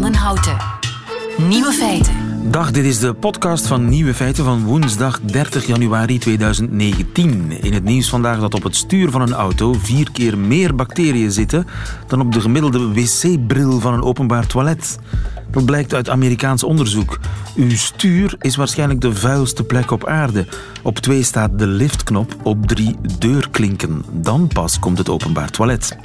van. Nieuwe feiten. Dag, dit is de podcast van Nieuwe Feiten van woensdag 30 januari 2019. In het nieuws vandaag dat op het stuur van een auto vier keer meer bacteriën zitten dan op de gemiddelde wc-bril van een openbaar toilet. Dat blijkt uit Amerikaans onderzoek. Uw stuur is waarschijnlijk de vuilste plek op aarde. Op twee staat de liftknop, op drie deurklinken. Dan pas komt het openbaar toilet.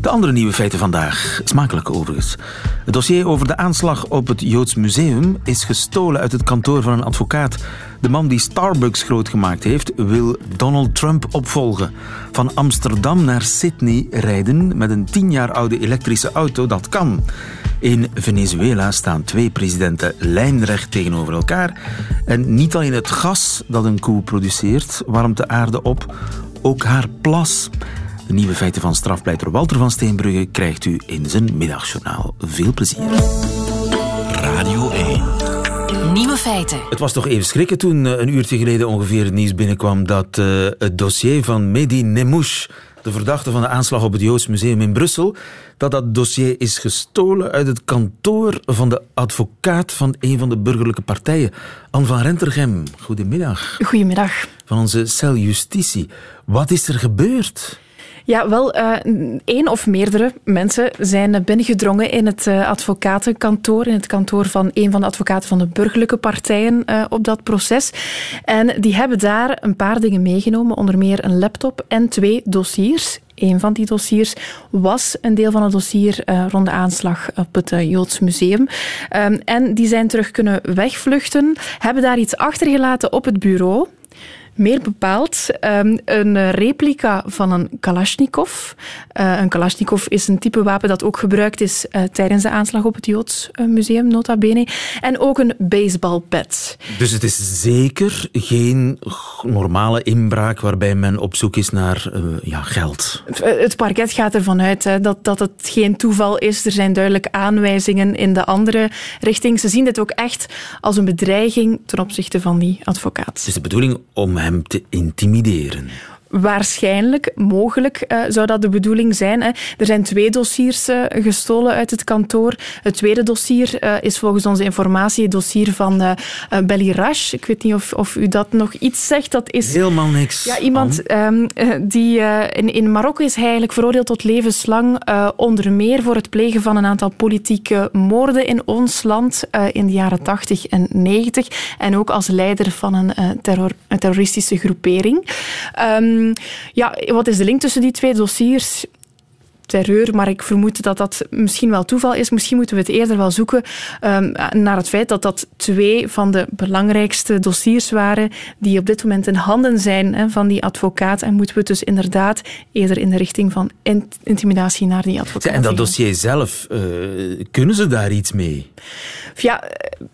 De andere nieuwe feiten vandaag, smakelijk overigens. Het dossier over de aanslag op het Joods Museum is gestolen uit het kantoor van een advocaat. De man die Starbucks grootgemaakt heeft, wil Donald Trump opvolgen. Van Amsterdam naar Sydney rijden met een tien jaar oude elektrische auto, dat kan. In Venezuela staan twee presidenten lijnrecht tegenover elkaar. En niet alleen het gas dat een koe produceert warmt de aarde op, ook haar plas. De nieuwe feiten van strafpleiter Walter van Steenbrugge krijgt u in zijn middagjournaal. Veel plezier. Radio 1. Nieuwe feiten. Het was toch even schrikken toen eh, een uurtje geleden ongeveer het nieuws binnenkwam dat uh, het dossier van Mehdi Nemouche, de verdachte van de aanslag op het Joods Museum in Brussel, dat dat dossier is gestolen uit het kantoor van de advocaat van een van de burgerlijke partijen, Anne van Rentergem. Goedemiddag. Goedemiddag. Van onze cel Justitie. Wat is er gebeurd? Ja, wel, uh, één of meerdere mensen zijn binnengedrongen in het uh, advocatenkantoor, in het kantoor van een van de advocaten van de burgerlijke partijen op dat proces. En die hebben daar een paar dingen meegenomen, onder meer een laptop en twee dossiers. Een van die dossiers was een deel van het dossier rond de aanslag op het Joods Museum. Um, en die zijn terug kunnen wegvluchten, hebben daar iets achtergelaten op het bureau. Meer bepaald um, een replica van een Kalashnikov. Uh, een Kalashnikov is een type wapen dat ook gebruikt is uh, tijdens de aanslag op het Joods uh, Museum, nota bene. En ook een baseballpad. Dus het is zeker geen normale inbraak waarbij men op zoek is naar ja, geld? Het, het parket gaat ervan uit hè, dat, dat het geen toeval is. Er zijn duidelijk aanwijzingen in de andere richting. Ze zien dit ook echt als een bedreiging ten opzichte van die advocaat. Het is de bedoeling om hem te intimideren. Waarschijnlijk, mogelijk uh, zou dat de bedoeling zijn. Hè. Er zijn twee dossiers uh, gestolen uit het kantoor. Het tweede dossier uh, is volgens onze informatie het dossier van Belly Rash. Ik weet niet of, of u dat nog iets zegt. Dat is helemaal niks. Ja, iemand um, die in, in Marokko is hij eigenlijk veroordeeld tot levenslang. onder meer voor het plegen van een aantal politieke moorden in ons land in de jaren 80 en 90. En ook als leider van een, terror, een terroristische groepering. Um, ja, wat is de link tussen die twee dossiers? Terreur, maar ik vermoed dat dat misschien wel toeval is. Misschien moeten we het eerder wel zoeken um, naar het feit dat dat twee van de belangrijkste dossiers waren die op dit moment in handen zijn hè, van die advocaat. En moeten we het dus inderdaad eerder in de richting van intimidatie naar die advocaat. en dat dossier zelf, uh, kunnen ze daar iets mee? Ja,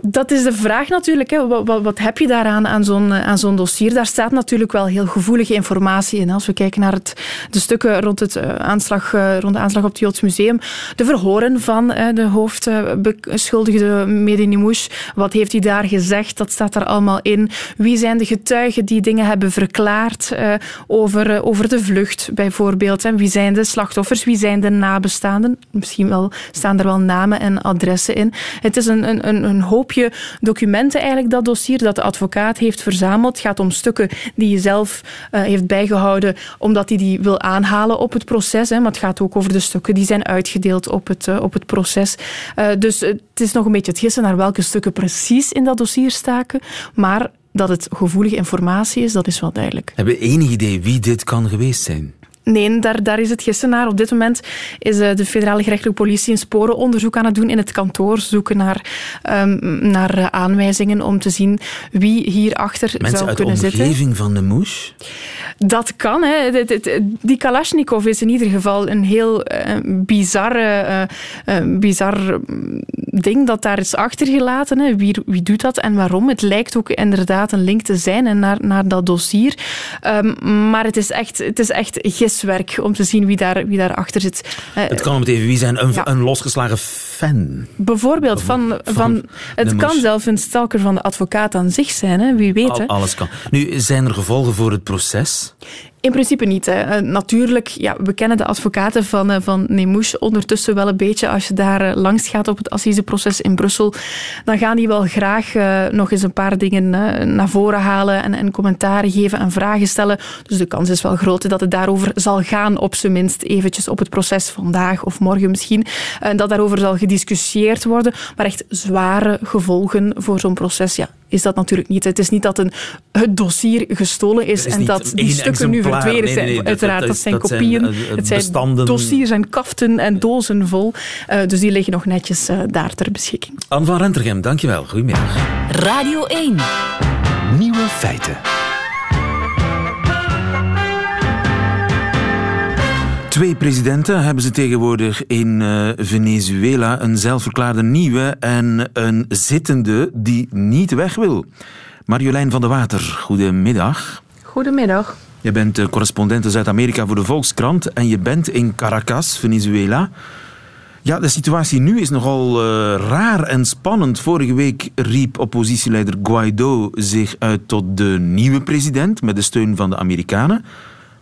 dat is de vraag natuurlijk. Hè. Wat, wat, wat, heb je daaraan aan zo'n aan zo'n dossier? Daar staat natuurlijk wel heel gevoelige informatie in. Als we kijken naar het, de stukken rond het uh, aanslag uh, rond de aanslag op het Joods Museum. De verhoren van de hoofdbeschuldigde Mehdi Nimouche. Wat heeft hij daar gezegd? Dat staat er allemaal in. Wie zijn de getuigen die dingen hebben verklaard uh, over, uh, over de vlucht bijvoorbeeld? En wie zijn de slachtoffers? Wie zijn de nabestaanden? Misschien wel, staan er wel namen en adressen in. Het is een, een, een hoopje documenten eigenlijk, dat dossier, dat de advocaat heeft verzameld. Het gaat om stukken die hij zelf heeft bijgehouden, omdat hij die wil aanhalen op het proces. Hè. Maar het gaat ook over de stukken die zijn uitgedeeld op het, uh, op het proces. Uh, dus het is nog een beetje het gissen naar welke stukken precies in dat dossier staken. Maar dat het gevoelige informatie is, dat is wel duidelijk. Hebben we enig idee wie dit kan geweest zijn? Nee, daar, daar is het gissen naar. Op dit moment is de federale gerechtelijke politie een sporenonderzoek aan het doen in het kantoor. Zoeken naar, um, naar aanwijzingen om te zien wie hierachter Mensen zou kunnen zitten. Mensen uit de omgeving van de moes? Dat kan. Hè. Die Kalashnikov is in ieder geval een heel uh, bizarre, uh, bizar ding dat daar is achtergelaten. Hè. Wie, wie doet dat en waarom? Het lijkt ook inderdaad een link te zijn en naar, naar dat dossier. Um, maar het is echt, het is echt giswerk om te zien wie daar, wie daar achter zit. Het kan om het even wie zijn, een, ja. een losgeslagen fan. Bijvoorbeeld van, van, van het kan zelf een stalker van de advocaat aan zich zijn, hè. wie weet. Hè. Alles kan. Nu, zijn er gevolgen voor het proces? In principe niet. Hè. Eh, natuurlijk, ja, we kennen de advocaten van, uh, van Nemouche ondertussen wel een beetje. Als je daar uh, langs gaat op het assiseproces in Brussel, dan gaan die wel graag nog eens een paar dingen naar voren halen en, en commentaren geven en vragen stellen. Dus de kans is wel groot dat het daarover zal gaan, op zijn minst eventjes op het proces vandaag of morgen misschien. En dat daarover zal gediscussieerd worden. Maar echt zware gevolgen voor zo'n proces, ja, is dat natuurlijk niet. Het is niet dat een, het dossier gestolen is, en dat die stukken nu verdwenen zijn. Uiteraard, dat, zijn kopieën. het zijn dossiers en kaften en dozen vol. Uh, dus die liggen nog netjes uh, daar ter beschikking. Anne van Rentergem, dankjewel. Goedemiddag. Radio 1. Nieuwe feiten. Twee presidenten hebben ze tegenwoordig in uh, Venezuela. Een zelfverklaarde nieuwe en een zittende die niet weg wil. Marjolein van der Water, goedemiddag. Goedemiddag. Je bent correspondent in Zuid-Amerika voor de Volkskrant en je bent in Caracas, Venezuela. Ja, de situatie nu is nogal uh, raar en spannend. Vorige week riep oppositieleider Guaido zich uit tot de nieuwe president met de steun van de Amerikanen.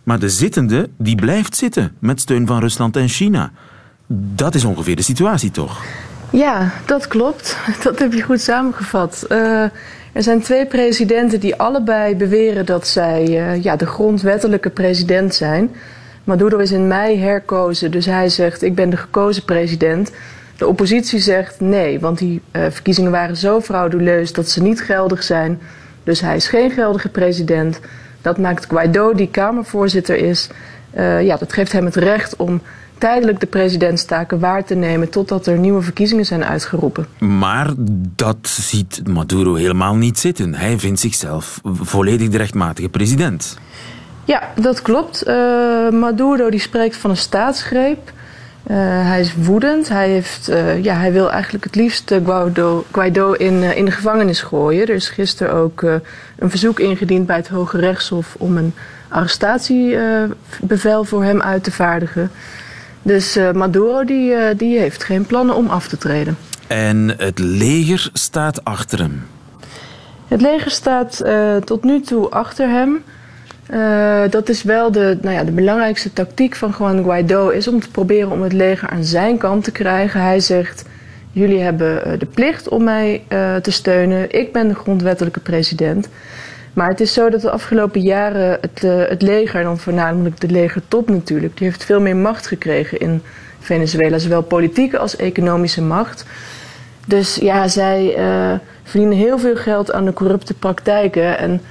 Maar de zittende, die blijft zitten met steun van Rusland en China. Dat is ongeveer de situatie, toch? Ja, dat klopt. Dat heb je goed samengevat. Uh, er zijn twee presidenten die allebei beweren dat zij uh, ja, de grondwettelijke president zijn. Maduro is in mei herkozen, dus hij zegt: Ik ben de gekozen president. De oppositie zegt nee, want die uh, verkiezingen waren zo frauduleus dat ze niet geldig zijn. Dus hij is geen geldige president. Dat maakt Guaido, die Kamervoorzitter is, uh, ja, dat geeft hem het recht om tijdelijk de presidentstaken waar te nemen totdat er nieuwe verkiezingen zijn uitgeroepen. Maar dat ziet Maduro helemaal niet zitten. Hij vindt zichzelf volledig de rechtmatige president. Ja, dat klopt. Uh, Maduro die spreekt van een staatsgreep. Uh, hij is woedend. Hij, heeft, uh, ja, hij wil eigenlijk het liefst Guaido, Guaido in, in de gevangenis gooien. Er is gisteren ook een verzoek ingediend bij het Hoge Rechtshof om een arrestatiebevel voor hem uit te vaardigen. Dus Maduro die, die heeft geen plannen om af te treden. En het leger staat achter hem? Het leger staat tot nu toe achter hem. Uh, dat is wel de, nou ja, de belangrijkste tactiek van Juan Guaido, is om te proberen om het leger aan zijn kant te krijgen. Hij zegt, jullie hebben uh, de plicht om mij uh, te steunen. Ik ben de grondwettelijke president. Maar het is zo dat de afgelopen jaren het, het leger, en dan voornamelijk de legertop natuurlijk, die heeft veel meer macht gekregen in Venezuela. Zowel politieke als economische macht. Dus ja, zij verdienen heel veel geld aan de corrupte praktijken. En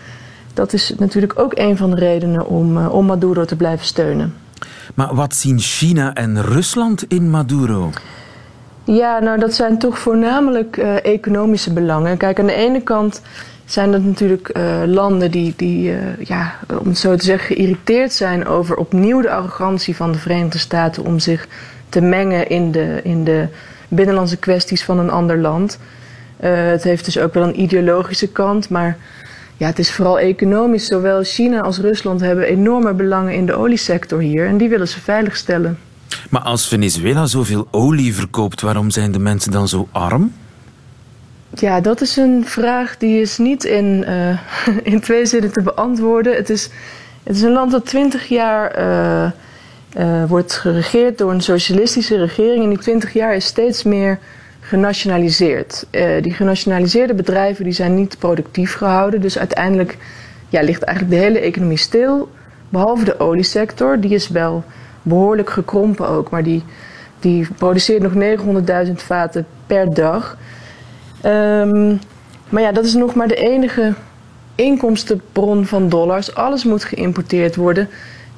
dat is natuurlijk ook een van de redenen om, uh, om Maduro te blijven steunen. Maar wat zien China en Rusland in Maduro? Ja, nou dat zijn toch voornamelijk uh, economische belangen. Kijk, aan de ene kant zijn dat natuurlijk uh, landen die, die ja, om het zo te zeggen, geïrriteerd zijn over opnieuw de arrogantie van de Verenigde Staten om zich te mengen in de, in de binnenlandse kwesties van een ander land. het heeft dus ook wel een ideologische kant, maar ja, het is vooral economisch. Zowel China als Rusland hebben enorme belangen in de oliesector hier en die willen ze veiligstellen. Maar als Venezuela zoveel olie verkoopt, waarom zijn de mensen dan zo arm? Ja, dat is een vraag die is niet in, uh, in twee zinnen te beantwoorden. Het is, het is een land dat twintig jaar uh, uh, wordt geregeerd door een socialistische regering. En die twintig jaar is steeds meer genationaliseerd. Uh, die genationaliseerde bedrijven die zijn niet productief gehouden. Dus uiteindelijk ja, ligt eigenlijk de hele economie stil. Behalve de oliesector. Die is wel behoorlijk gekrompen ook. Maar die, die produceert nog 900.000 vaten per dag. Um, maar ja, dat is nog maar de enige inkomstenbron van dollars. Alles moet geïmporteerd worden.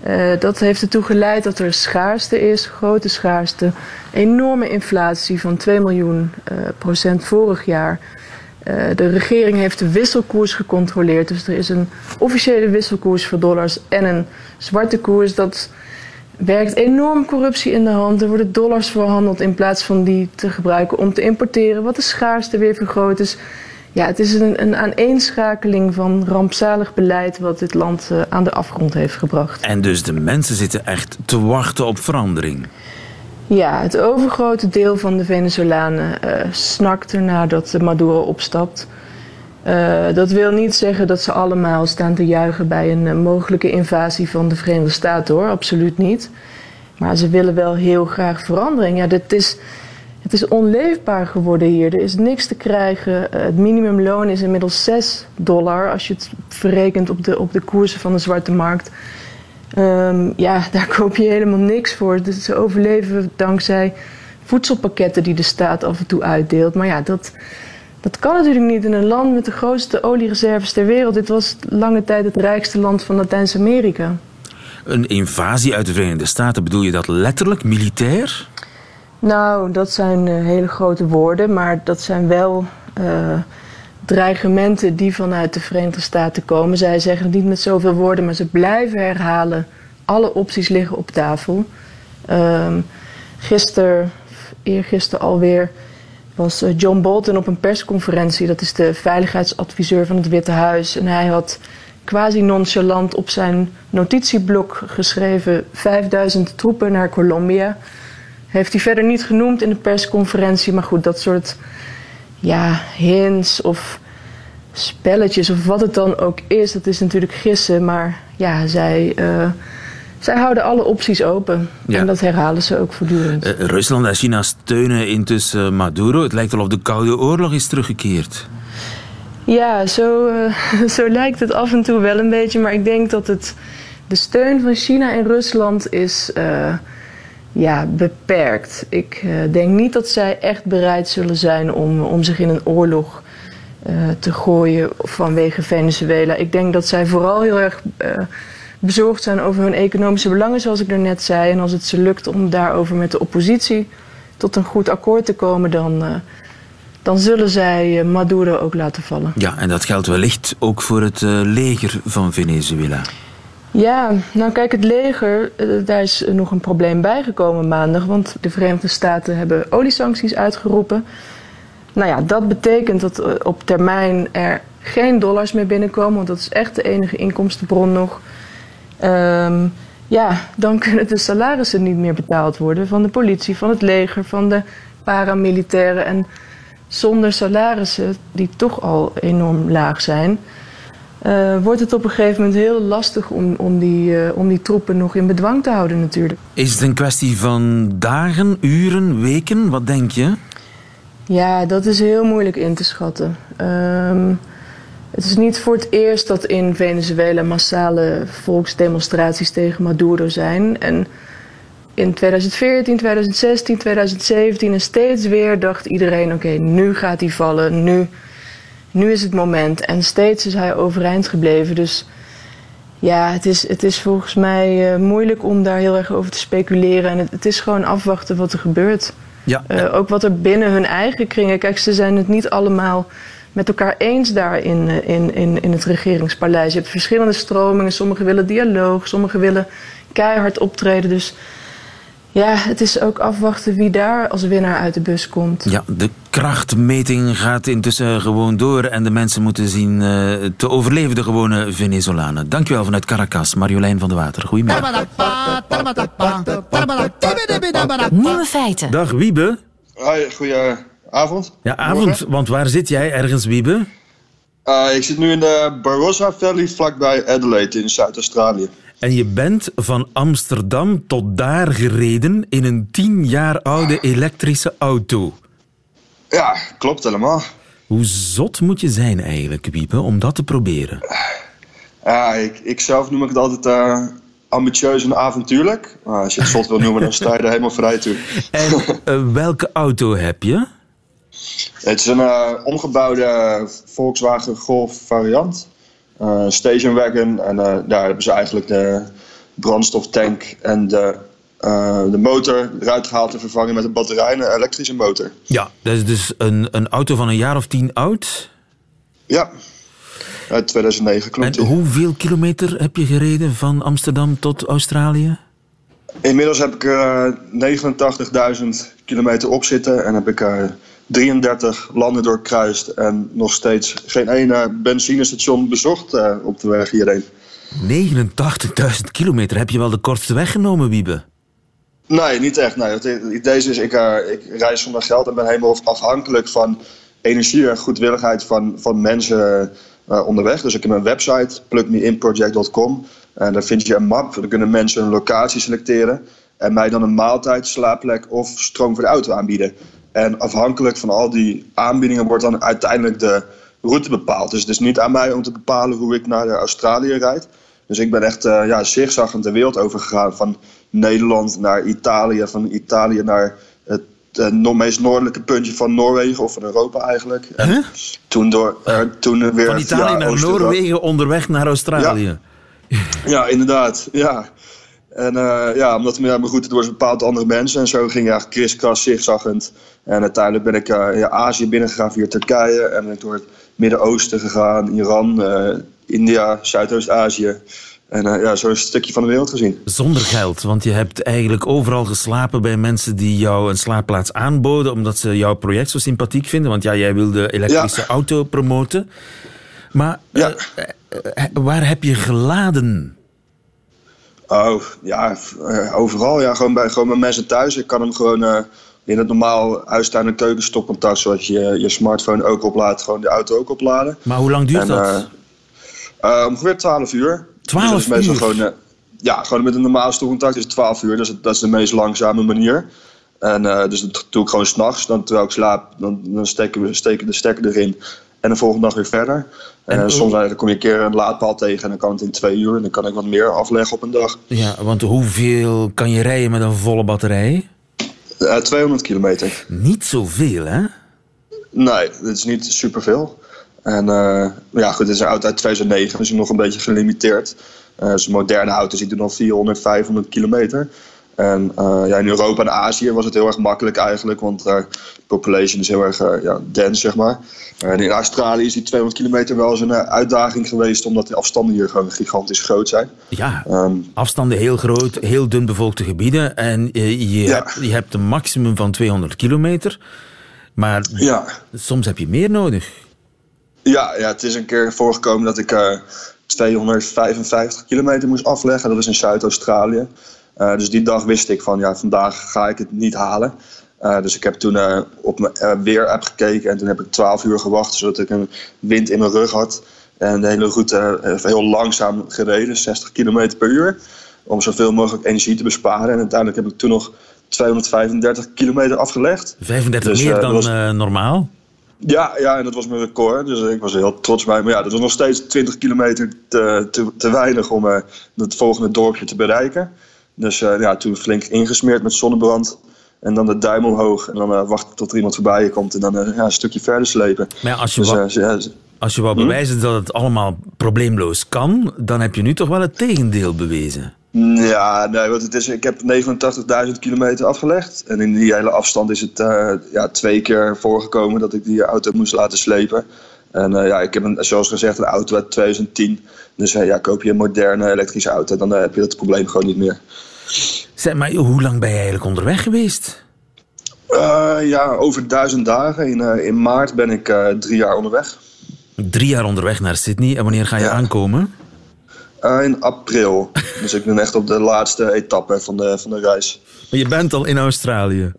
Uh, dat heeft ertoe geleid dat er schaarste is, grote schaarste. Enorme inflatie van 2 miljoen uh, procent vorig jaar. Uh, de regering heeft de wisselkoers gecontroleerd. Dus er is een officiële wisselkoers voor dollars en een zwarte koers. Dat werkt enorm corruptie in de hand. Er worden dollars verhandeld in plaats van die te gebruiken om te importeren. Wat de schaarste weer vergroot is. Ja, het is een, een aaneenschakeling van rampzalig beleid wat dit land uh, aan de afgrond heeft gebracht. En dus de mensen zitten echt te wachten op verandering? Ja, het overgrote deel van de Venezolanen uh, snakt ernaar dat Maduro opstapt. Uh, dat wil niet zeggen dat ze allemaal staan te juichen bij een mogelijke invasie van de Verenigde Staten hoor, absoluut niet. Maar ze willen wel heel graag verandering. Ja, dit is, het is onleefbaar geworden hier. Er is niks te krijgen. Uh, het minimumloon is inmiddels 6 dollar als je het verrekent op de, op de koersen van de zwarte markt. Um, ja, daar koop je helemaal niks voor. Dus ze overleven dankzij voedselpakketten die de staat af en toe uitdeelt. Maar ja, dat, dat kan natuurlijk niet in een land met de grootste oliereserves ter wereld. Dit was lange tijd het rijkste land van Latijns-Amerika. Een invasie uit de Verenigde Staten, bedoel je dat letterlijk, militair? Nou, dat zijn uh, hele grote woorden, maar dat zijn wel uh, dreigementen die vanuit de Verenigde Staten komen. Zij zeggen het niet met zoveel woorden, maar ze blijven herhalen. Alle opties liggen op tafel. Uh, gisteren, eergisteren alweer, was eh, John Bolton op een persconferentie. Dat is de veiligheidsadviseur van het Witte Huis. En hij had quasi nonchalant op zijn notitieblok geschreven 5000 troepen naar Colombia. Heeft hij verder niet genoemd in de persconferentie, maar goed, dat soort ja, hints of spelletjes of wat het dan ook is, dat is natuurlijk gissen. Maar ja, zij, uh, zij houden alle opties open. Ja. En dat herhalen ze ook voortdurend. Uh, Rusland en China steunen intussen Maduro. Het lijkt wel of de Koude Oorlog is teruggekeerd. Ja, zo, uh, zo lijkt het af en toe wel een beetje. Maar ik denk dat het, de steun van China en Rusland is ja, beperkt. Ik uh, denk niet dat zij echt bereid zullen zijn om, om zich in een oorlog te gooien vanwege Venezuela. Ik denk dat zij vooral heel erg bezorgd zijn over hun economische belangen, zoals ik net zei. En als het ze lukt om daarover met de oppositie tot een goed akkoord te komen, dan dan zullen zij Maduro ook laten vallen. Ja, en dat geldt wellicht ook voor het leger van Venezuela. Ja, nou kijk, het leger, uh, daar is nog een probleem bijgekomen maandag. Want de Verenigde Staten hebben oliesancties uitgeroepen. Nou ja, dat betekent dat uh, op termijn er geen dollars meer binnenkomen. Want dat is echt de enige inkomstenbron nog. Um, ja, dan kunnen de salarissen niet meer betaald worden van de politie, van het leger, van de paramilitairen. En zonder salarissen, die toch al enorm laag zijn, uh, wordt het op een gegeven moment heel lastig om, om, die, uh, om die troepen nog in bedwang te houden natuurlijk. Is het een kwestie van dagen, uren, weken? Wat denk je? Ja, dat is heel moeilijk in te schatten. Um, het is niet voor het eerst dat in Venezuela massale volksdemonstraties tegen Maduro zijn. En in 2014, 2016, 2017 en steeds weer dacht iedereen: oké, okay, nu gaat hij vallen, nu, nu is het moment. En steeds is hij overeind gebleven. Dus ja, het is, het is volgens mij uh, moeilijk om daar heel erg over te speculeren. En het, het is gewoon afwachten wat er gebeurt. Ja. Uh, ook wat er binnen hun eigen kringen. Kijk, ze zijn het niet allemaal met elkaar eens daar in, eh, in, in, in het regeringspaleis. Je hebt verschillende stromingen. Sommigen willen dialoog, sommigen willen keihard optreden. Dus ja, het is ook afwachten wie daar als winnaar uit de bus komt. Ja, de krachtmeting gaat intussen gewoon door en de mensen moeten zien uh, te overleven, de gewone Venezolanen. Dankjewel vanuit Caracas, Marjolein van de Water. Goedemiddag. Nieuwe feiten. Dag Wiebe. Hoi, goedenavond. Ja, avond, want waar zit jij ergens, Wiebe? Uh, ik zit nu in de Barossa Valley, vlakbij Adelaide in Zuid-Australië. En je bent van Amsterdam tot daar gereden in een tien jaar oude elektrische auto. Ja, klopt helemaal. Hoe zot moet je zijn eigenlijk, Wiebe, om dat te proberen? Ja, ik, ik zelf noem ik het altijd uh, ambitieus en avontuurlijk. Maar als je het zot wil noemen, dan sta je er helemaal vrij toe. En uh, welke auto heb je? Het is een uh, omgebouwde Volkswagen Golf variant station wagon. En uh, daar hebben ze eigenlijk de brandstoftank en de, uh, de motor eruit gehaald te vervangen met een batterij en een elektrische motor. Ja, dat is dus een, een auto van een jaar of tien oud? Ja, uit 2009 klopt. En hoeveel kilometer heb je gereden van Amsterdam tot Australië? Inmiddels heb ik er 89.000 kilometer op zitten en heb ik 33 landen doorkruist en nog steeds geen ene benzinestation bezocht uh, op de weg hierheen. 89.000 kilometer, heb je wel de kortste weg genomen, Wiebe? Nee, niet echt. Nee. Het idee is, ik, uh, ik reis zonder geld en ben helemaal afhankelijk van energie en goedwilligheid van, van mensen onderweg. Dus ik heb een website, plugmeinproject.com. En daar vind je een map. Dan kunnen mensen een locatie selecteren. En mij dan een maaltijd, slaapplek of stroom voor de auto aanbieden. En afhankelijk van al die aanbiedingen wordt dan uiteindelijk de route bepaald. Dus het is niet aan mij om te bepalen hoe ik naar Australië rijd. Dus ik ben echt uh, ja, zigzaggend de wereld overgegaan. Van Nederland naar Italië, van Italië naar het uh, meest noordelijke puntje van Noorwegen, of van Europa eigenlijk. En toen, door, uh, toen weer van Italië naar Noorwegen onderweg naar Australië. Ja, ja inderdaad. Ja. En ja, omdat me, ja, me goed door bepaalde andere mensen. En zo ging ja, kriskras, zigzaggend. En uiteindelijk ben ik uh, ja, Azië binnengegaan via Turkije. En ben ik door het Midden-Oosten gegaan, Iran, India, Zuidoost-Azië. En ja, zo een stukje van de wereld gezien. Zonder geld, want je hebt eigenlijk overal geslapen bij mensen die jou een slaapplaats aanboden, omdat ze jouw project zo sympathiek vinden. Want ja, jij wilde elektrische auto promoten. Maar ja. waar heb je geladen? Oh, ja, overal. Ja, gewoon, bij, gewoon bij mensen thuis. Ik kan hem gewoon in het normaal huistuin- en keukenstopcontact, zoals je je smartphone ook oplaadt, gewoon de auto ook opladen. Maar hoe lang duurt en, dat? Uh, ongeveer 12 uur. 12 dus uur? Gewoon, uh, ja, gewoon met een normaal stopcontact is het 12 uur. Dat is, dat is de meest langzame manier. En uh, dus dat doe ik gewoon s'nachts. Dan terwijl ik slaap, dan, dan steken we steken de stekker erin. En de volgende dag weer verder. En, en soms dan kom je een keer een laadpaal tegen en dan kan het in twee uur. En dan kan ik wat meer afleggen op een dag. Ja, want hoeveel kan je rijden met een volle batterij? 200 kilometer. Niet zoveel, hè? Nee, dat is niet superveel. En uh, ja, goed, dit is een auto uit 2009, dus nog een beetje gelimiteerd. Uh, moderne auto's die doen al 400, 500 kilometer. En uh, ja, in Europa en Azië was het heel erg makkelijk eigenlijk, want daar de population is heel erg ja, dense, zeg maar. En in Australië is die 200 kilometer wel eens een uitdaging geweest, omdat de afstanden hier gewoon gigantisch groot zijn. Ja, um, afstanden heel groot, heel dun bevolkte gebieden. En je, hebt, je hebt een maximum van 200 kilometer. Maar ja. soms heb je meer nodig. Ja, ja, het is een keer voorgekomen dat ik uh, 255 kilometer moest afleggen. Dat is in Zuid-Australië. Uh, dus die dag wist ik van, ja, vandaag ga ik het niet halen. Uh, dus ik heb toen uh, op mijn weer-app gekeken en toen heb ik 12 uur gewacht, zodat ik een wind in mijn rug had. En de hele route heel langzaam gereden, 60 kilometer per uur. Om zoveel mogelijk energie te besparen. En uiteindelijk heb ik toen nog 235 kilometer afgelegd. 35 dus, meer dan was... normaal? Ja, ja, en dat was mijn record. Dus ik was er heel trots bij. Maar ja, dat was nog steeds 20 kilometer te, te, te weinig om uh, het volgende dorpje te bereiken. Dus uh, ja, toen flink ingesmeerd met zonnebrand. En dan de duim omhoog. En dan uh, wachten tot er iemand voorbij komt. En dan ja, een stukje verder slepen. Maar ja, als je, dus, wou, ja, als je wou hm? bewijzen dat het allemaal probleemloos kan, dan heb je nu toch wel het tegendeel bewezen. Ja, nee, want het is, ik heb 89.000 kilometer afgelegd. En in die hele afstand is het uh, ja, twee keer voorgekomen dat ik die auto moest laten slepen. En uh, ja, ik heb een, zoals gezegd een auto uit 2010. Dus uh, ja, koop je een moderne elektrische auto, dan heb je dat probleem gewoon niet meer. Zeg, maar hoe lang ben je eigenlijk onderweg geweest? ja, over duizend dagen. In, in maart ben ik drie jaar onderweg. Drie jaar onderweg naar Sydney. En wanneer ga je aankomen? Uh, in april. dus ik ben echt op de laatste etappe van de, van de reis. Maar je bent al in Australië?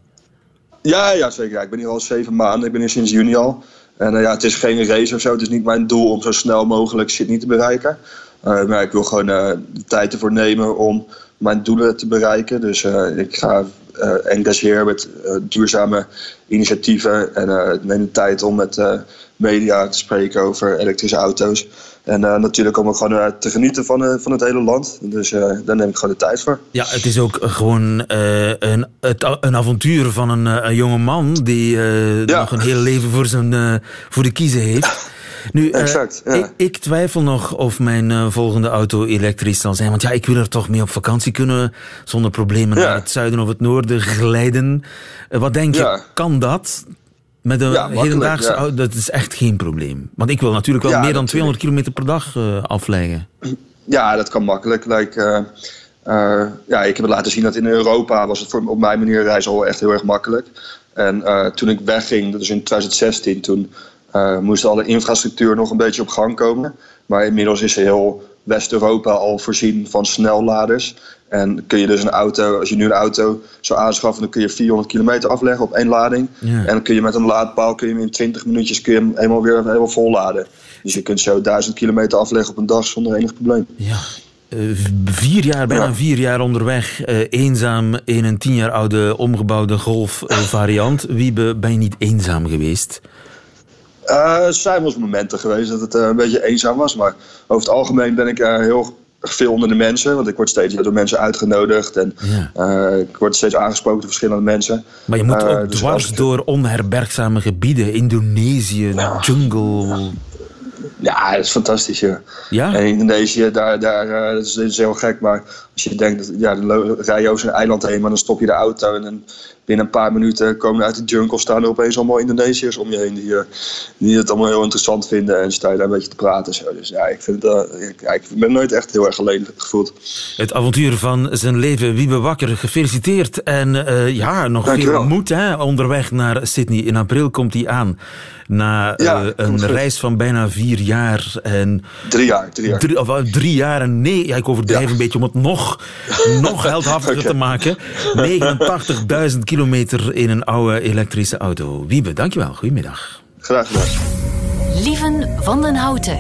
Ja, ja zeker. Ja. Ik ben hier al zeven maanden. Ik ben hier sinds juni al. En uh, ja, het is geen race of zo. Het is niet mijn doel om zo snel mogelijk Sydney te bereiken. Uh, maar ik wil gewoon de tijd ervoor nemen om mijn doelen te bereiken. Dus ik ga engageren met duurzame initiatieven. En neem de tijd om met media te spreken over elektrische auto's. En uh, natuurlijk om ook gewoon uh, te genieten van, uh, van het hele land. Dus daar neem ik gewoon de tijd voor. Ja, het is ook gewoon een, het, een avontuur van een, een jonge man die ja. nog een heel leven voor, zijn, voor de kiezen heeft. Nu, exact, ja. ik, ik, twijfel nog of mijn volgende auto elektrisch zal zijn. Want ja, ik wil er toch mee op vakantie kunnen. Zonder problemen naar het zuiden of het noorden glijden. wat denk je, kan dat? Met een hedendaagse auto, dat is echt geen probleem. Want ik wil natuurlijk wel meer dan 200 kilometer per dag afleggen. Ja, dat kan makkelijk. Like, ja, ik heb het laten zien dat in Europa was het voor, op mijn manier reizen al echt heel erg makkelijk. En toen ik wegging, dat is in 2016, toen moest alle infrastructuur nog een beetje op gang komen. Maar inmiddels is heel West-Europa al voorzien van snelladers. En kun je dus een auto, als je nu een auto zou aanschaffen, dan kun je 400 kilometer afleggen op één lading. En dan kun je met een laadpaal kun je hem in 20 minuutjes kun je hem helemaal weer helemaal vol laden. Dus je kunt zo 1000 kilometer afleggen op een dag zonder enig probleem. Ja. Uh, vier jaar, bijna vier jaar onderweg, uh, eenzaam in een tien jaar oude omgebouwde Golf uh, variant. Wie ben je niet eenzaam geweest? Er zijn wel eens momenten geweest dat het een beetje eenzaam was. Maar over het algemeen ben ik heel veel onder de mensen. Want ik word steeds door mensen uitgenodigd. En uh, ik word steeds aangesproken door verschillende mensen. Maar je moet uh, ook dus dwars door onherbergzame gebieden. Indonesië, jungle. Ja, dat is fantastisch. Ja. ja? En Indonesië, daar, daar, uh, dat, is, dat is heel gek. Maar als je denkt, dat, ja, dan rij je over zo'n eiland heen, maar dan stop je de auto en dan binnen een paar minuten komen uit de jungle staan er opeens allemaal Indonesiërs om je heen die, die het allemaal heel interessant vinden en sta je daar een beetje te praten. Zo. Dus ja, ik, vind uh, ik, ik ben nooit echt heel erg alleen gevoeld. Het avontuur van zijn leven, Wiebe Wakker, gefeliciteerd. En uh, ja, nog veel moed hè? onderweg naar Sydney. In april komt hij aan. Na ja, uh, een reis van bijna vier jaar. En drie jaar. Drie jaar, drie, of, drie jaar en nee, ja, ik overdrijf ja. een beetje om het nog, nog heldhaftiger okay. te maken. 89.000 kilometer in een oude elektrische auto. Wiebe, dankjewel. Goedemiddag. Graag gedaan. Lieven van den Houten.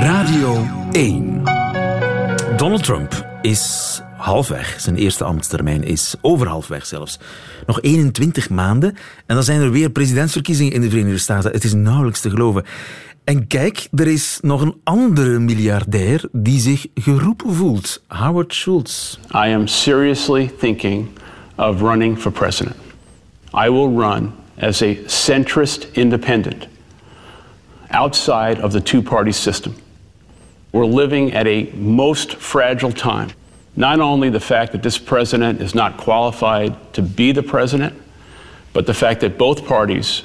Radio 1. Donald Trump is halfweg. Zijn eerste ambtstermijn is over halfweg zelfs. Nog 21 maanden en dan zijn er weer presidentsverkiezingen in de Verenigde Staten. Het is nauwelijks te geloven. En kijk, er is nog een andere miljardair die zich geroepen voelt. Howard Schultz. I am seriously thinking of running for president. I will run as a centrist independent outside of the two-party system. We're living at a most fragile time. Not only the fact that this president is not qualified to be the president, but the fact that both parties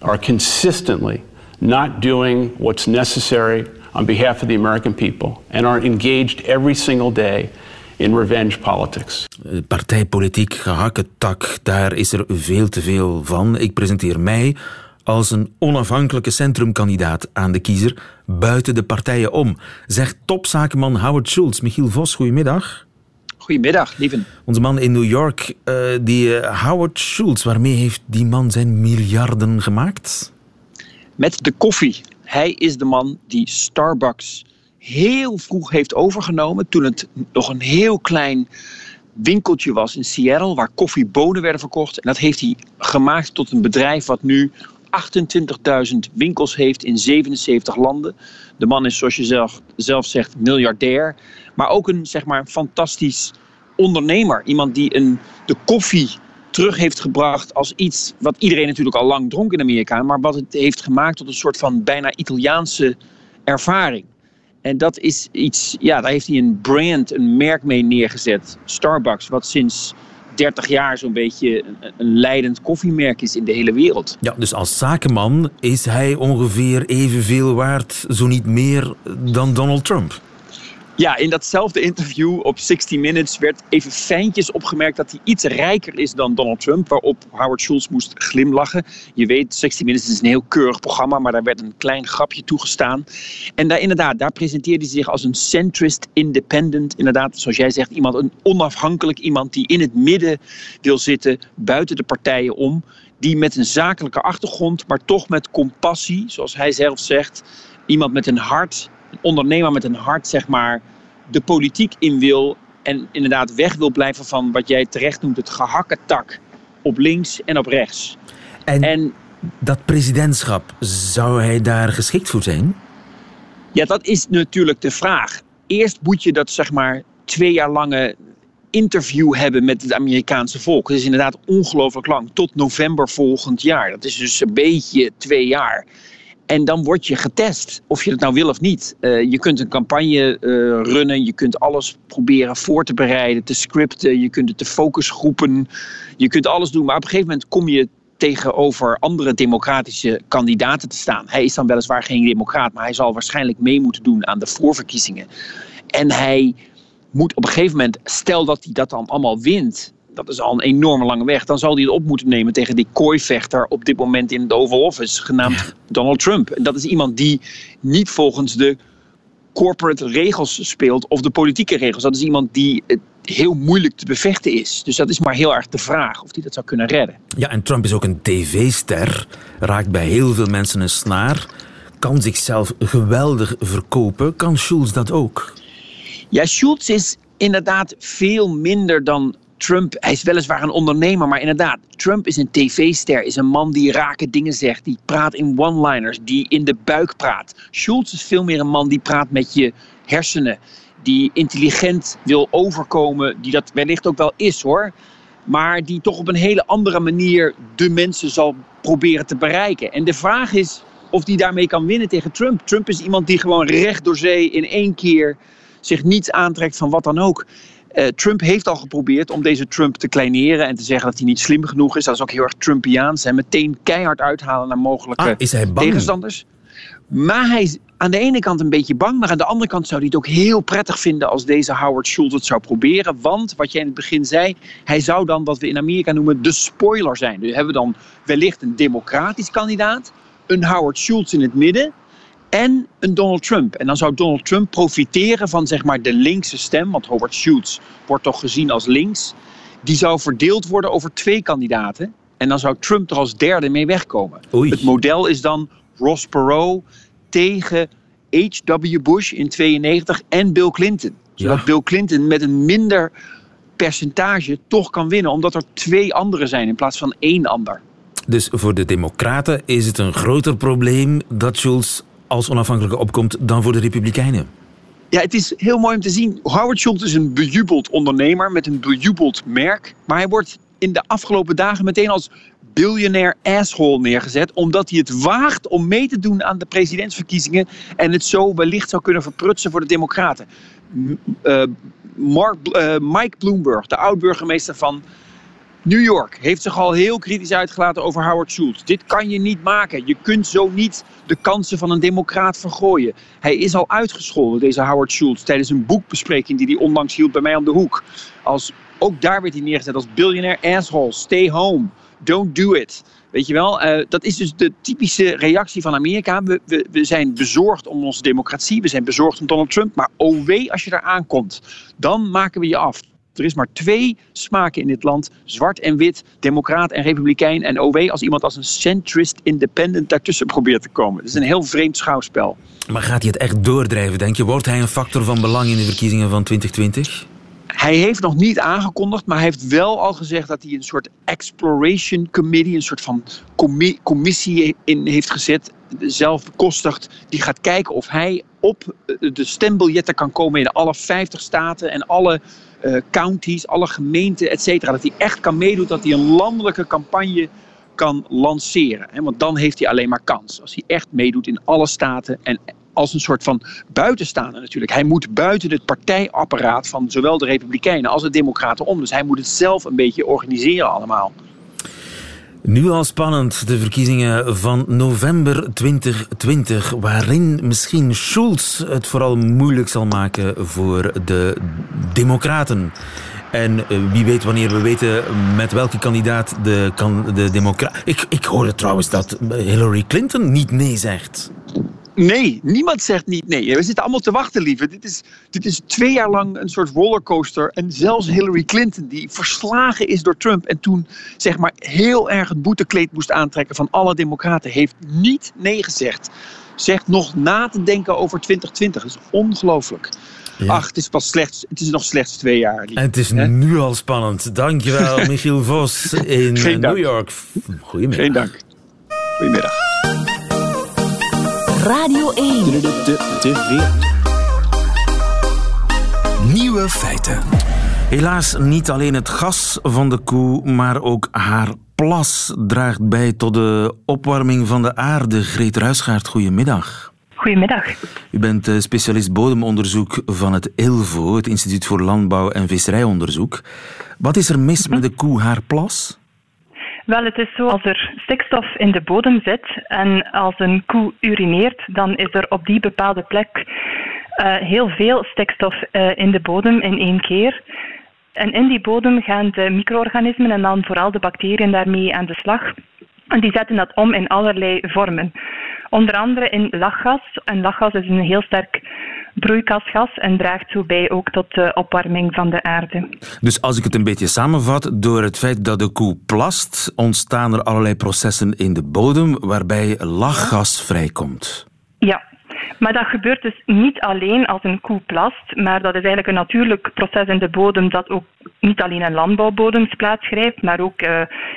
are consistently not doing what's necessary on behalf of the American people and are engaged every single day in revenge politics. Eh, partijpolitiek, gehakketak, daar is er veel te veel van. Ik presenteer mij als een onafhankelijke centrumkandidaat aan de kiezer buiten de partijen om, zegt topzakenman Howard Schultz. Michiel Vos, goedemiddag. Goedemiddag, lieven. Onze man in New York, uh, die uh, Howard Schultz, waarmee heeft die man zijn miljarden gemaakt? Met de koffie. Hij is de man die Starbucks heel vroeg heeft overgenomen. Toen het nog een heel klein winkeltje was in Seattle waar koffiebonen werden verkocht. En dat heeft hij gemaakt tot een bedrijf wat nu 28.000 winkels heeft in 77 landen. De man is, zoals je zelf, zelf zegt, miljardair. Maar ook een zeg maar, fantastisch ondernemer. Iemand die een, de koffie terug heeft gebracht als iets wat iedereen natuurlijk al lang dronk in Amerika, maar wat het heeft gemaakt tot een soort van bijna Italiaanse ervaring. En dat is iets, ja, daar heeft hij een brand, een merk mee neergezet. Starbucks, wat sinds 30 jaar zo'n beetje een, leidend koffiemerk is in de hele wereld. Ja, dus als zakenman is hij ongeveer evenveel waard, zo niet meer, dan Donald Trump. Ja, in datzelfde interview op 60 Minutes werd even fijntjes opgemerkt dat hij iets rijker is dan Donald Trump, waarop Howard Schultz moest glimlachen. Je weet, 60 Minutes is een heel keurig programma, maar daar werd een klein grapje toegestaan. En daar inderdaad, daar presenteerde hij zich als een centrist independent. Inderdaad, zoals jij zegt, iemand, een onafhankelijk iemand die in het midden wil zitten, buiten de partijen om. Die met een zakelijke achtergrond, maar toch met compassie, zoals hij zelf zegt, iemand met een hart ondernemer met een hart, zeg maar, de politiek in wil. En inderdaad weg wil blijven van wat jij terecht noemt, het gehakketak op links en op rechts. En, en dat presidentschap, zou hij daar geschikt voor zijn? Ja, dat is natuurlijk de vraag. Eerst moet je dat, zeg maar, twee jaar lange interview hebben met het Amerikaanse volk. Dat is inderdaad ongelooflijk lang, tot november volgend jaar. Dat is dus een beetje twee jaar. En dan word je getest, of je het nou wil of niet. Uh, je kunt een campagne uh, runnen, je kunt alles proberen voor te bereiden, te scripten, je kunt het te focusgroepen, je kunt alles doen. Maar op een gegeven moment kom je tegenover andere democratische kandidaten te staan. Hij is dan weliswaar geen democraat, maar hij zal waarschijnlijk mee moeten doen aan de voorverkiezingen. En hij moet op een gegeven moment, stel dat hij dat dan allemaal wint, dat is al een enorme lange weg. Dan zal hij het op moeten nemen tegen die kooivechter op dit moment in het Oval Office, genaamd Donald Trump. En dat is iemand die niet volgens de corporate regels speelt of de politieke regels. Dat is iemand die heel moeilijk te bevechten is. Dus dat is maar heel erg de vraag of hij dat zou kunnen redden. Ja, en Trump is ook een tv-ster, raakt bij heel veel mensen een snaar, kan zichzelf geweldig verkopen. Kan Schulz dat ook? Ja, Schulz is inderdaad veel minder dan Trump, hij is weliswaar een ondernemer, maar inderdaad, Trump is een tv-ster, is een man die rake dingen zegt, die praat in one-liners, die in de buik praat. Schulz is veel meer een man die praat met je hersenen, die intelligent wil overkomen, die dat wellicht ook wel is hoor, maar die toch op een hele andere manier de mensen zal proberen te bereiken. En de vraag is of die daarmee kan winnen tegen Trump. Trump is iemand die gewoon recht door zee in één keer zich niets aantrekt van wat dan ook. Uh, Trump heeft al geprobeerd om deze Trump te kleineren en te zeggen dat hij niet slim genoeg is. Dat is ook heel erg Trumpiaans. En meteen keihard uithalen naar mogelijke ah, is hij bang? tegenstanders. Maar hij is aan de ene kant een beetje bang, maar aan de andere kant zou hij het ook heel prettig vinden als deze Howard Schultz het zou proberen. Want, wat jij in het begin zei, hij zou dan wat we in Amerika noemen de spoiler zijn. Dus hebben we dan wellicht een democratisch kandidaat, een Howard Schultz in het midden en een Donald Trump. En dan zou Donald Trump profiteren van zeg maar de linkse stem, want Howard Schultz wordt toch gezien als links. Die zou verdeeld worden over twee kandidaten. En dan zou Trump er als derde mee wegkomen. Het model is dan Ross Perot tegen H.W. Bush in 92 en Bill Clinton. Zodat Bill Clinton met een minder percentage toch kan winnen, omdat er twee anderen zijn in plaats van één ander. Dus voor de Democraten is het een groter probleem dat Schulz als onafhankelijke opkomt dan voor de Republikeinen. Ja, het is heel mooi om te zien. Howard Schultz is een bejubeld ondernemer met een bejubeld merk. Maar hij wordt in de afgelopen dagen meteen als biljonair asshole neergezet. Omdat hij het waagt om mee te doen aan de presidentsverkiezingen. En het zo wellicht zou kunnen verprutsen voor de Democraten. Uh, Mark, uh, Mike Bloomberg, de oud-burgemeester van New York heeft zich al heel kritisch uitgelaten over Howard Schultz. Dit kan je niet maken. Je kunt zo niet de kansen van een democraat vergooien. Hij is al uitgescholden, deze Howard Schultz, tijdens een boekbespreking die hij onlangs hield bij mij om de hoek. Als, ook daar werd hij neergezet als billionaire asshole. Stay home. Don't do it. Weet je wel, uh, dat is dus de typische reactie van Amerika. We, we, we zijn bezorgd om onze democratie. We zijn bezorgd om Donald Trump. Maar oh wee, als je daar aankomt, dan maken we je af. Er is maar twee smaken in dit land: zwart en wit, democraat en republikein. En OW als iemand als een centrist independent daartussen probeert te komen. Het is een heel vreemd schouwspel. Maar gaat hij het echt doordrijven, denk je? Wordt hij een factor van belang in de verkiezingen van 2020? Hij heeft nog niet aangekondigd, maar hij heeft wel al gezegd dat hij een soort exploration committee, een soort van commissie in heeft gezet, zelf bekostigd, die gaat kijken of hij op de stembiljetten kan komen in alle 50 staten en alle uh, counties, alle gemeenten, et cetera. Dat hij echt kan meedoen, dat hij een landelijke campagne kan lanceren. Hè? Want dan heeft hij alleen maar kans. Als hij echt meedoet in alle staten en als een soort van buitenstaander natuurlijk. Hij moet buiten het partijapparaat van zowel de Republikeinen als de Democraten om. Dus hij moet het zelf een beetje organiseren allemaal. Nu al spannend, de verkiezingen van november 2020, waarin misschien Schulz het vooral moeilijk zal maken voor de Democraten. En eh, wie weet wanneer we weten met welke kandidaat de, kan, de Democraten. Ik, ik hoorde trouwens dat Hillary Clinton niet nee zegt. Nee, niemand zegt niet nee. We zitten allemaal te wachten, lieve. Dit is, dit is twee jaar lang een soort rollercoaster. En zelfs Hillary Clinton, die verslagen is door Trump... en toen zeg maar heel erg het boetekleed moest aantrekken van alle democraten... heeft niet nee gezegd. Zegt nog na te denken over 2020. Dat is ongelooflijk. Ach, het is, pas slechts, het is nog slechts twee jaar. En het is nu al spannend. Dankjewel, Michiel Vos in New York. Goedemiddag. Geen dank. Goedemiddag. Radio 1. De, de, de, Nieuwe feiten. Helaas niet alleen het gas van de koe, maar ook haar plas draagt bij tot de opwarming van de aarde. Greet Ruisgaard, goedemiddag. Goedemiddag. U bent eh, specialist bodemonderzoek van het ILVO, het Instituut voor Landbouw en Visserijonderzoek. Wat is er mis met de koe haar plas? Wel, het is zo, als er stikstof in de bodem zit en als een koe urineert, dan is er op die bepaalde plek uh, heel veel stikstof uh, in de bodem in één keer. En in die bodem gaan de micro-organismen en dan vooral de bacteriën daarmee aan de slag. En die zetten dat om in allerlei vormen. Onder andere in lachgas. En lachgas is een heel sterk broeikasgas en draagt zo bij ook tot de opwarming van de aarde. Dus als ik het een beetje samenvat, door het feit dat de koe plast, ontstaan er allerlei processen in de bodem waarbij lachgas vrijkomt. Ja, maar dat gebeurt dus niet alleen als een koe plast, maar dat is eigenlijk een natuurlijk proces in de bodem dat ook niet alleen in landbouwbodems plaatsgrijpt, maar ook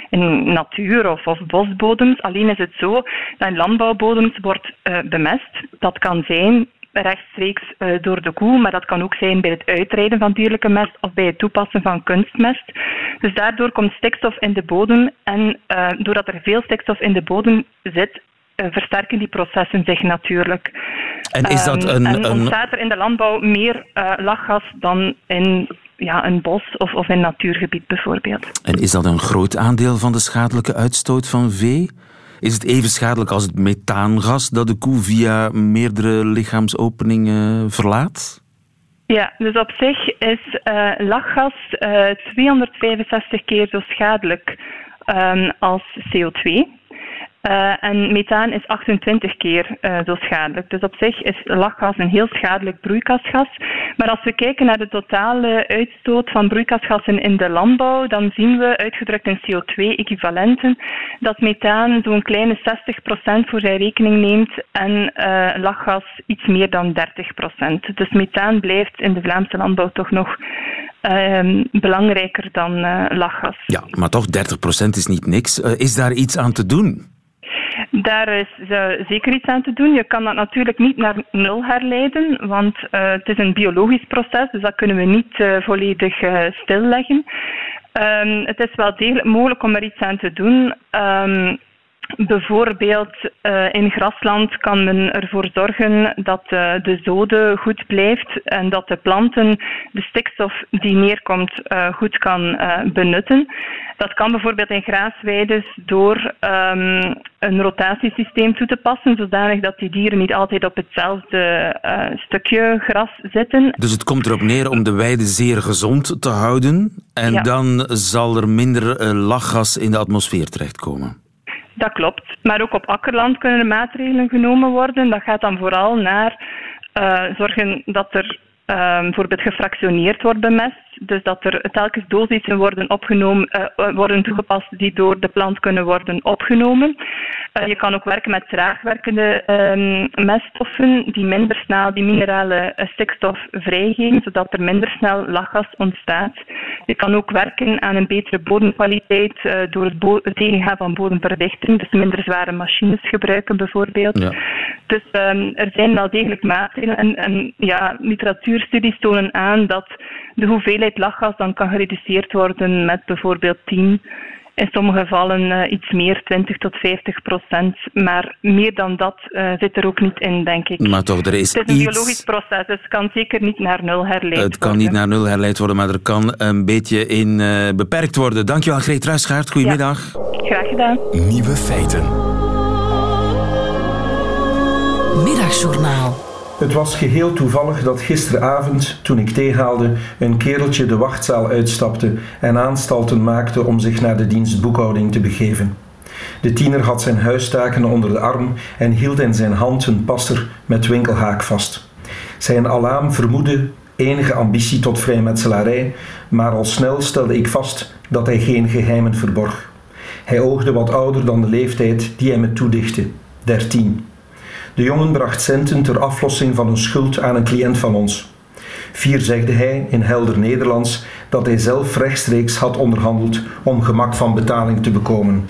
in natuur- of, of, bosbodems. Alleen is het zo dat in landbouwbodems wordt uh, bemest. Dat kan zijn rechtstreeks uh, door de koe, maar dat kan ook zijn bij het uitrijden van dierlijke mest of bij het toepassen van kunstmest. Dus daardoor komt stikstof in de bodem en doordat er veel stikstof in de bodem zit, eh, versterken die processen zich natuurlijk. En is dat ehm, een... en ontstaat er in de landbouw meer uh, lachgas dan in ja, een bos of, of in natuurgebied bijvoorbeeld. En is dat een groot aandeel van de schadelijke uitstoot van vee? Is het even schadelijk als het methaangas dat de koe via meerdere lichaamsopeningen verlaat? Ja, dus op zich is uh, lachgas uh, 265 keer zo schadelijk um, als CO2. Uh, en methaan is 28 keer uh, zo schadelijk. Dus op zich is lachgas een heel schadelijk broeikasgas. Maar als we kijken naar de totale uitstoot van broeikasgassen in de landbouw, dan zien we, uitgedrukt in CO2-equivalenten, dat methaan zo'n kleine 60% voor zijn rekening neemt en uh, lachgas iets meer dan 30%. Dus methaan blijft in de Vlaamse landbouw toch nog ehm, belangrijker dan lachgas. Ja, maar toch 30% is niet niks. is daar iets aan te doen? Daar is uh, zeker iets aan te doen. Je kan dat natuurlijk niet naar nul herleiden, want uh, het is een biologisch proces, dus dat kunnen we niet uh, volledig stilleggen. Um, het is wel degelijk mogelijk om er iets aan te doen. Um, Bijvoorbeeld uh, in grasland kan men ervoor zorgen dat uh, de zode goed blijft en dat de planten de stikstof die neerkomt uh, goed kan benutten. Dat kan bijvoorbeeld in graasweiden door um, een rotatiesysteem toe te passen, zodanig dat die dieren niet altijd op hetzelfde stukje gras zitten. Dus het komt erop neer om de weide zeer gezond te houden en ja. dan zal er minder lachgas in de atmosfeer terechtkomen. Dat klopt. Maar ook op akkerland kunnen er maatregelen genomen worden. Dat gaat dan vooral naar uh, zorgen dat er uh, bijvoorbeeld gefractioneerd wordt bemest. Dus dat er telkens dosissen worden, opgenomen, uh, worden toegepast die door de plant kunnen worden opgenomen. Uh, je kan ook werken met traagwerkende um, meststoffen die minder snel die minerale stikstof vrijgeven, zodat er minder snel lachgas ontstaat. Je kan ook werken aan een betere bodemkwaliteit door het, bo het tegengaan van bodemverdichting, dus minder zware machines gebruiken bijvoorbeeld. Ja. Dus um, er zijn wel degelijk maatregelen en, en ja, literatuurstudies tonen aan dat de hoeveelheid lachgas dan kan gereduceerd worden met bijvoorbeeld 10 in sommige gevallen uh, iets meer, 20 tot 50 procent. Maar meer dan dat uh, zit er ook niet in, denk ik. Maar toch, er is Het is een iets... biologisch proces, dus het kan zeker niet naar nul herleid worden. Het kan niet naar nul herleid worden, maar er kan een beetje in uh, beperkt worden. Dankjewel, Greet Ruisgaard. Goedemiddag. Ja, graag gedaan. Nieuwe feiten. Middagjournaal. Het was geheel toevallig dat gisteravond, toen ik theehaalde, een kereltje de wachtzaal uitstapte en aanstalten maakte om zich naar de dienst boekhouding te begeven. De tiener had zijn huistaken onder de arm en hield in zijn hand een passer met winkelhaak vast. Zijn alaam vermoedde enige ambitie tot vrijmetselarij, maar al snel stelde ik vast dat hij geen geheimen verborg. Hij oogde wat ouder dan de leeftijd die hij me toedichtte, dertien. De jongen bracht centen ter aflossing van een schuld aan een cliënt van ons. Vier zegde hij in helder Nederlands dat hij zelf rechtstreeks had onderhandeld om gemak van betaling te bekomen.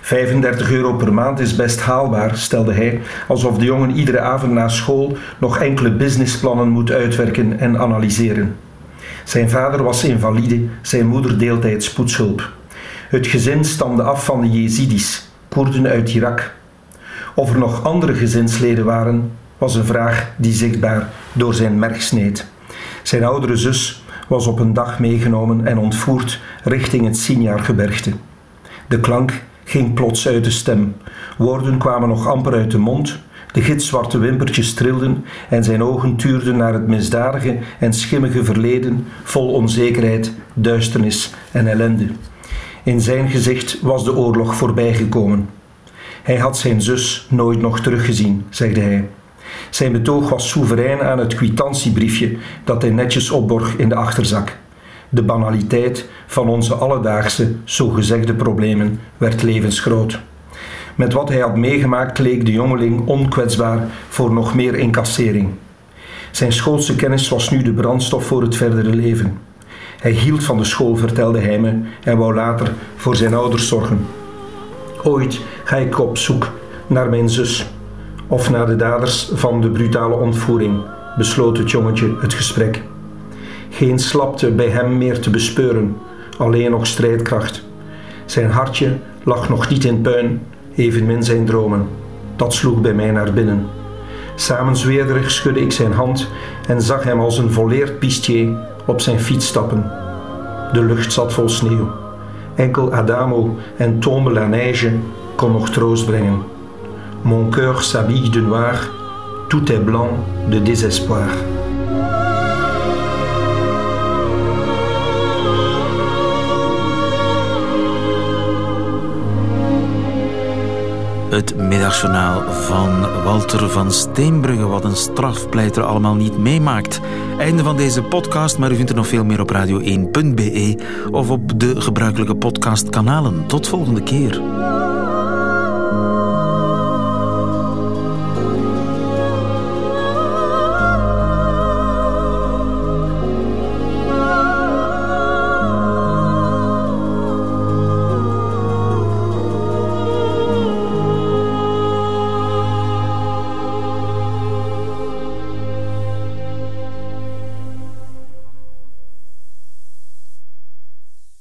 35 euro per maand is best haalbaar, stelde hij, alsof de jongen iedere avond na school nog enkele businessplannen moet uitwerken en analyseren. Zijn vader was invalide, zijn moeder deeltijds spoedshulp. Het gezin stamde af van de Jezidis, Koerden uit Irak. Of er nog andere gezinsleden waren, was een vraag die zichtbaar door zijn merg sneed. Zijn oudere zus was op een dag meegenomen en ontvoerd richting het Sinjargebergte. De klank ging plots uit de stem. Woorden kwamen nog amper uit de mond. De gitzwarte wimpertjes trilden en zijn ogen tuurden naar het misdadige en schimmige verleden, vol onzekerheid, duisternis en ellende. In zijn gezicht was de oorlog voorbijgekomen. Hij had zijn zus nooit nog teruggezien, zegde hij. Zijn betoog was soeverein aan het kwitantie-briefje dat hij netjes opborg in de achterzak. De banaliteit van onze alledaagse, zogezegde problemen werd levensgroot. Met wat hij had meegemaakt leek de jongeling onkwetsbaar voor nog meer incassering. Zijn schoolse kennis was nu de brandstof voor het verdere leven. Hij hield van de school, vertelde hij me, en wou later voor zijn ouders zorgen. Ooit ga ik op zoek naar mijn zus of naar de daders van de brutale ontvoering, besloot het jongetje het gesprek. Geen slapte bij hem meer te bespeuren, alleen nog strijdkracht. Zijn hartje lag nog niet in puin, evenmin zijn dromen. Dat sloeg bij mij naar binnen. Samenzweerderig schudde ik zijn hand en zag hem als een volleerd pistier op zijn fiets stappen. De lucht zat vol sneeuw. Enkel Adamo en Tombe la Neige kon nog troost brengen. Mon cœur s'habille de noir, tout est blanc de désespoir. Het middagjournaal van Walter van Steenbrugge, wat een strafpleiter allemaal niet meemaakt. Einde van deze podcast, maar u vindt er nog veel meer op radio1.be of op de gebruikelijke podcastkanalen. Tot volgende keer.